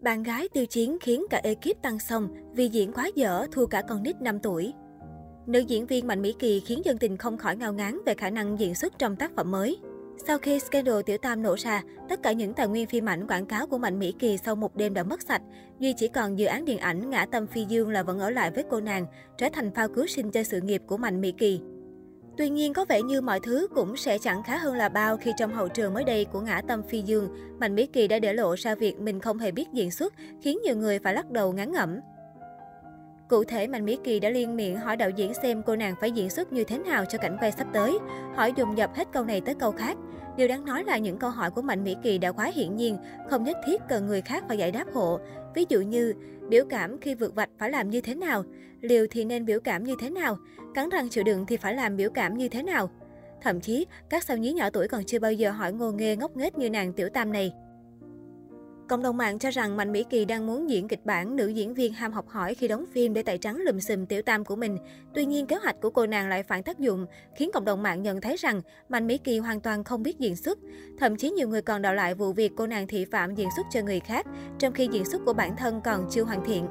Bạn gái tiêu chiến khiến cả ekip tăng sông vì diễn quá dở thua cả con nít 5 tuổi. Nữ diễn viên Mạnh Mỹ Kỳ khiến dân tình không khỏi ngao ngán về khả năng diễn xuất trong tác phẩm mới. Sau khi scandal Tiểu Tam nổ ra, tất cả những tài nguyên phim ảnh quảng cáo của Mạnh Mỹ Kỳ sau một đêm đã mất sạch. Duy chỉ còn dự án điện ảnh Ngã Tâm Phi Dương là vẫn ở lại với cô nàng, trở thành phao cứu sinh cho sự nghiệp của Mạnh Mỹ Kỳ. Tuy nhiên, có vẻ như mọi thứ cũng sẽ chẳng khá hơn là bao khi trong hậu trường mới đây của ngã tâm phi dương, Mạnh Mỹ Kỳ đã để lộ ra việc mình không hề biết diễn xuất, khiến nhiều người phải lắc đầu ngán ngẩm. Cụ thể, Mạnh Mỹ Kỳ đã liên miệng hỏi đạo diễn xem cô nàng phải diễn xuất như thế nào cho cảnh quay sắp tới, hỏi dùng dập hết câu này tới câu khác. Điều đáng nói là những câu hỏi của Mạnh Mỹ Kỳ đã quá hiển nhiên, không nhất thiết cần người khác phải giải đáp hộ. Ví dụ như, biểu cảm khi vượt vạch phải làm như thế nào? Liều thì nên biểu cảm như thế nào? Cắn răng chịu đựng thì phải làm biểu cảm như thế nào? Thậm chí, các sao nhí nhỏ tuổi còn chưa bao giờ hỏi ngô nghê ngốc nghếch như nàng tiểu tam này. Cộng đồng mạng cho rằng Mạnh Mỹ Kỳ đang muốn diễn kịch bản nữ diễn viên ham học hỏi khi đóng phim để tẩy trắng lùm xùm tiểu tam của mình. Tuy nhiên, kế hoạch của cô nàng lại phản tác dụng, khiến cộng đồng mạng nhận thấy rằng Mạnh Mỹ Kỳ hoàn toàn không biết diễn xuất. Thậm chí nhiều người còn đạo lại vụ việc cô nàng thị phạm diễn xuất cho người khác, trong khi diễn xuất của bản thân còn chưa hoàn thiện.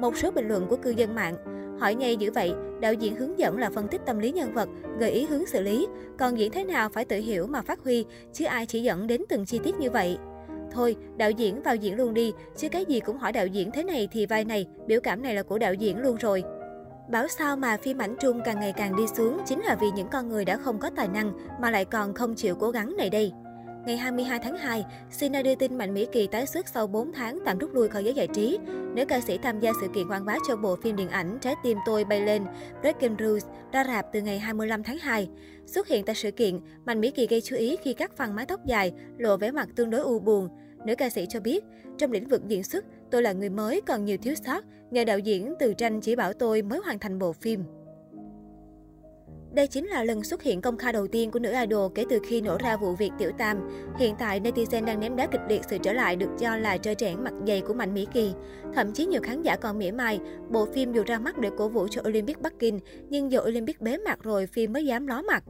Một số bình luận của cư dân mạng Hỏi nhây dữ vậy, đạo diễn hướng dẫn là phân tích tâm lý nhân vật, gợi ý hướng xử lý. Còn diễn thế nào phải tự hiểu mà phát huy, chứ ai chỉ dẫn đến từng chi tiết như vậy. Thôi, đạo diễn vào diễn luôn đi, chứ cái gì cũng hỏi đạo diễn thế này thì vai này, biểu cảm này là của đạo diễn luôn rồi. Bảo sao mà phim ảnh Trung càng ngày càng đi xuống chính là vì những con người đã không có tài năng mà lại còn không chịu cố gắng này đây. Ngày 22 tháng 2, Sina đưa tin Mạnh Mỹ Kỳ tái xuất sau 4 tháng tạm rút lui khỏi giới giải trí. Nữ ca sĩ tham gia sự kiện quảng bá cho bộ phim điện ảnh Trái tim tôi bay lên, Breaking Rules ra rạp từ ngày 25 tháng 2. Xuất hiện tại sự kiện, Mạnh Mỹ Kỳ gây chú ý khi cắt phần mái tóc dài, lộ vẻ mặt tương đối u buồn. Nữ ca sĩ cho biết, trong lĩnh vực diễn xuất, tôi là người mới còn nhiều thiếu sót, nhờ đạo diễn từ tranh chỉ bảo tôi mới hoàn thành bộ phim. Đây chính là lần xuất hiện công khai đầu tiên của nữ idol kể từ khi nổ ra vụ việc tiểu tam. Hiện tại, netizen đang ném đá kịch liệt sự trở lại được cho là trơ trẽn mặt dày của Mạnh Mỹ Kỳ. Thậm chí nhiều khán giả còn mỉa mai, bộ phim dù ra mắt để cổ vũ cho Olympic Bắc Kinh, nhưng giờ Olympic bế mặt rồi phim mới dám ló mặt.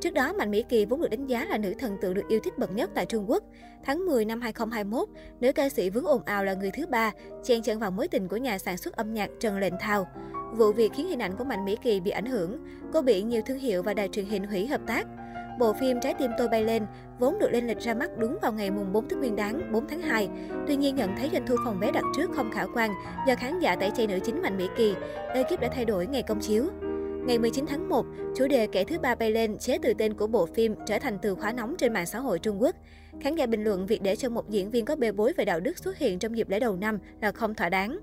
Trước đó, Mạnh Mỹ Kỳ vốn được đánh giá là nữ thần tượng được yêu thích bậc nhất tại Trung Quốc. Tháng 10 năm 2021, nữ ca sĩ vướng ồn ào là người thứ ba, chen chân vào mối tình của nhà sản xuất âm nhạc Trần Lệnh Thao. Vụ việc khiến hình ảnh của Mạnh Mỹ Kỳ bị ảnh hưởng. Cô bị nhiều thương hiệu và đài truyền hình hủy hợp tác. Bộ phim Trái tim tôi bay lên vốn được lên lịch ra mắt đúng vào ngày mùng 4 Tết Nguyên đán 4 tháng 2. Tuy nhiên nhận thấy doanh thu phòng vé đặt trước không khả quan do khán giả tẩy chay nữ chính Mạnh Mỹ Kỳ, ekip đã thay đổi ngày công chiếu. Ngày 19 tháng 1, chủ đề kẻ thứ ba bay lên chế từ tên của bộ phim trở thành từ khóa nóng trên mạng xã hội Trung Quốc. Khán giả bình luận việc để cho một diễn viên có bê bối về đạo đức xuất hiện trong dịp lễ đầu năm là không thỏa đáng.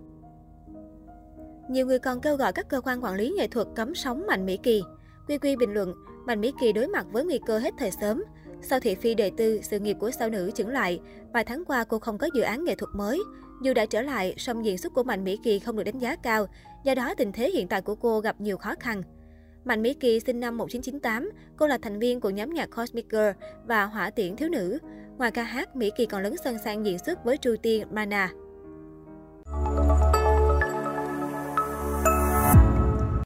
Nhiều người còn kêu gọi các cơ quan quản lý nghệ thuật cấm sóng Mạnh Mỹ Kỳ. Quy Quy bình luận, Mạnh Mỹ Kỳ đối mặt với nguy cơ hết thời sớm. Sau thị phi đề tư, sự nghiệp của sao nữ chững lại. Vài tháng qua cô không có dự án nghệ thuật mới. Dù đã trở lại, song diễn xuất của Mạnh Mỹ Kỳ không được đánh giá cao. Do đó, tình thế hiện tại của cô gặp nhiều khó khăn. Mạnh Mỹ Kỳ sinh năm 1998, cô là thành viên của nhóm nhạc Cosmic Girl và Hỏa tiễn thiếu nữ. Ngoài ca hát, Mỹ Kỳ còn lấn sân sang diễn xuất với Tru Tiên Mana.